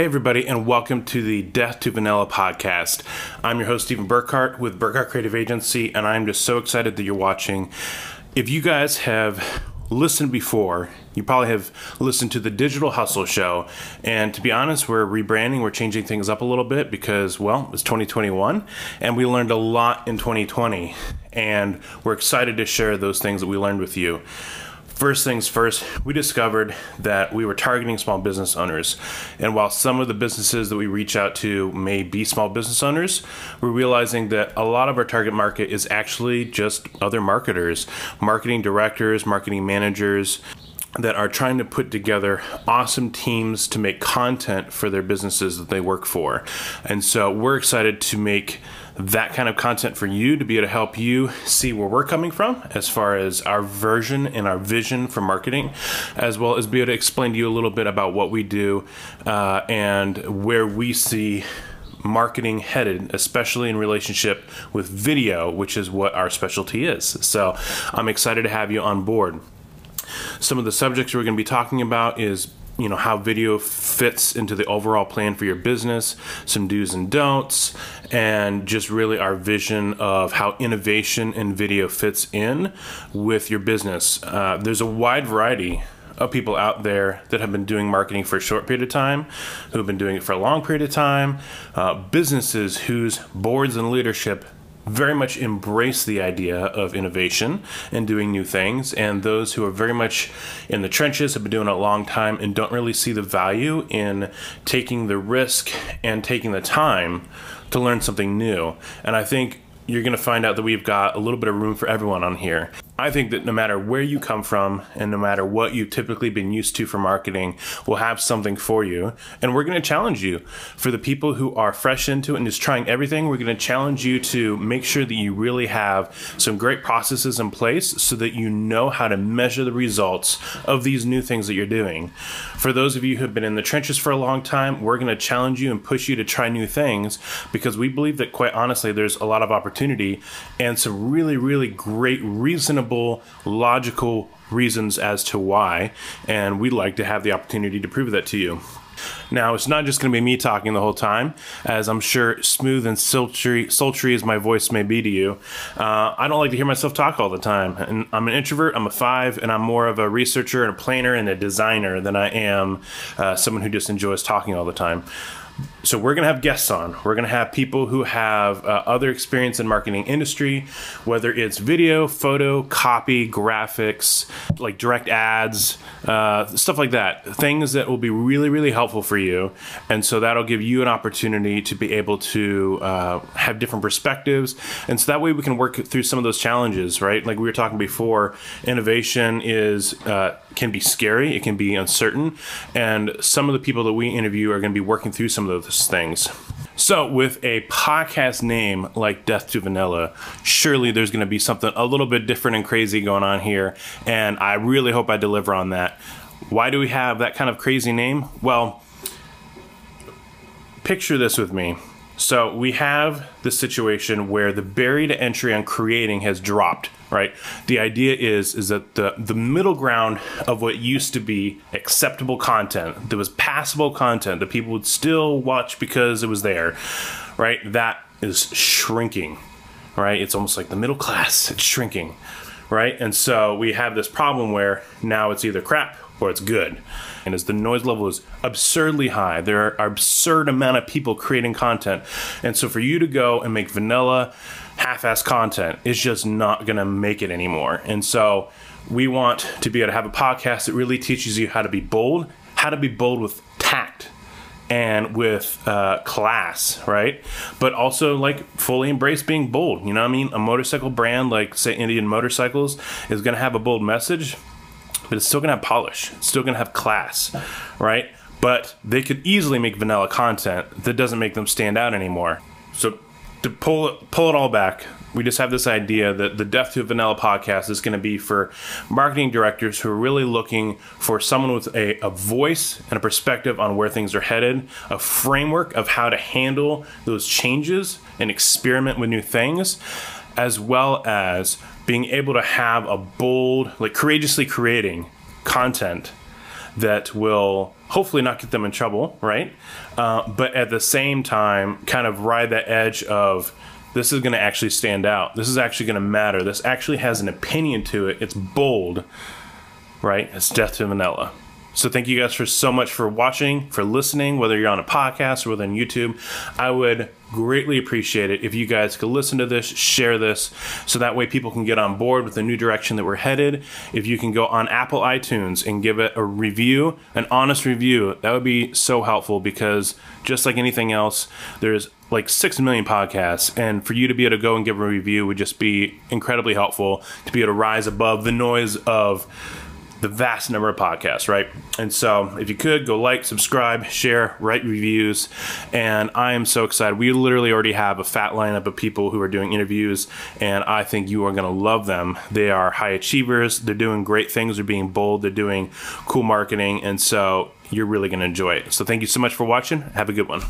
Hey, everybody, and welcome to the Death to Vanilla podcast. I'm your host, Stephen Burkhart with Burkhart Creative Agency, and I'm just so excited that you're watching. If you guys have listened before, you probably have listened to the Digital Hustle show. And to be honest, we're rebranding, we're changing things up a little bit because, well, it's 2021 and we learned a lot in 2020. And we're excited to share those things that we learned with you. First things first, we discovered that we were targeting small business owners. And while some of the businesses that we reach out to may be small business owners, we're realizing that a lot of our target market is actually just other marketers, marketing directors, marketing managers, that are trying to put together awesome teams to make content for their businesses that they work for. And so we're excited to make that kind of content for you to be able to help you see where we're coming from as far as our version and our vision for marketing, as well as be able to explain to you a little bit about what we do uh, and where we see marketing headed, especially in relationship with video, which is what our specialty is. So I'm excited to have you on board. Some of the subjects we're going to be talking about is you know how video fits into the overall plan for your business some do's and don'ts and just really our vision of how innovation in video fits in with your business. Uh, there's a wide variety of people out there that have been doing marketing for a short period of time, who have been doing it for a long period of time, uh, businesses whose boards and leadership very much embrace the idea of innovation and doing new things, and those who are very much in the trenches have been doing it a long time and don't really see the value in taking the risk and taking the time to learn something new. And I think you're going to find out that we've got a little bit of room for everyone on here. I think that no matter where you come from and no matter what you've typically been used to for marketing, we'll have something for you. And we're going to challenge you. For the people who are fresh into it and just trying everything, we're going to challenge you to make sure that you really have some great processes in place so that you know how to measure the results of these new things that you're doing. For those of you who have been in the trenches for a long time, we're going to challenge you and push you to try new things because we believe that, quite honestly, there's a lot of opportunity and some really, really great, reasonable logical reasons as to why, and we'd like to have the opportunity to prove that to you. Now, it's not just going to be me talking the whole time, as I'm sure smooth and sultry, sultry as my voice may be to you. Uh, I don't like to hear myself talk all the time. And I'm an introvert, I'm a five, and I'm more of a researcher and a planner and a designer than I am uh, someone who just enjoys talking all the time so we're going to have guests on. We're going to have people who have uh, other experience in marketing industry whether it's video photo copy graphics like direct ads uh, stuff like that. Things that will be really really helpful for you. And so that'll give you an opportunity to be able to uh, have different perspectives. And so that way we can work through some of those challenges right? Like we were talking before innovation is uh, can be scary it can be uncertain and some of the people that we interview are going to be working through some of those things. So, with a podcast name like Death to Vanilla, surely there's going to be something a little bit different and crazy going on here, and I really hope I deliver on that. Why do we have that kind of crazy name? Well, picture this with me. So, we have the situation where the barrier to entry on creating has dropped right? The idea is is that the the middle ground of what used to be acceptable content, that was passable content that people would still watch because it was there, right? That is shrinking, right? It's almost like the middle class, it's shrinking, right? And so we have this problem where now it's either crap or it's good. And as the noise level is absurdly high, there are absurd amount of people creating content. And so for you to go and make vanilla half-ass content is just not going to make it anymore. And so we want to be able to have a podcast that really teaches you how to be bold, how to be bold with tact and with uh, class, right? But also like fully embrace being bold. You know what I mean? A motorcycle brand like say Indian Motorcycles is going to have a bold message, but it's still to have polish. It's still to have class, right? But they could easily make vanilla content that doesn't make them stand out anymore. So to pull it, pull it all back, we just have this idea that the Death to Vanilla podcast is going to be for marketing directors who are really looking for someone with a, a voice and a perspective on where things are headed, a framework of how to handle those changes and experiment with new things, as well as being able to have a bold, like courageously creating content that will hopefully not get them in trouble, right? Uh, but at the same time, kind of ride that edge of this is going to actually stand out. This is actually going to matter. This actually has an opinion to it. It's bold, right? It's Death to Vanilla. So thank you guys for so much for watching, for listening, whether you're on a podcast or whether on YouTube. I would greatly appreciate it if you guys could listen to this, share this, so that way people can get on board with the new direction that we're headed. If you can go on Apple iTunes and give it a review, an honest review, that would be so helpful because just like anything else, there's like 6 million podcasts and for you to be able to go and give a review would just be incredibly helpful to be able to rise above the noise of the vast number of podcasts, right? And so, if you could go like, subscribe, share, write reviews, and I am so excited. We literally already have a fat lineup of people who are doing interviews, and I think you are going to love them. They are high achievers. They're doing great things. They're being bold. They're doing cool marketing, and so you're really going to enjoy it. So, thank you so much for watching. Have a good one.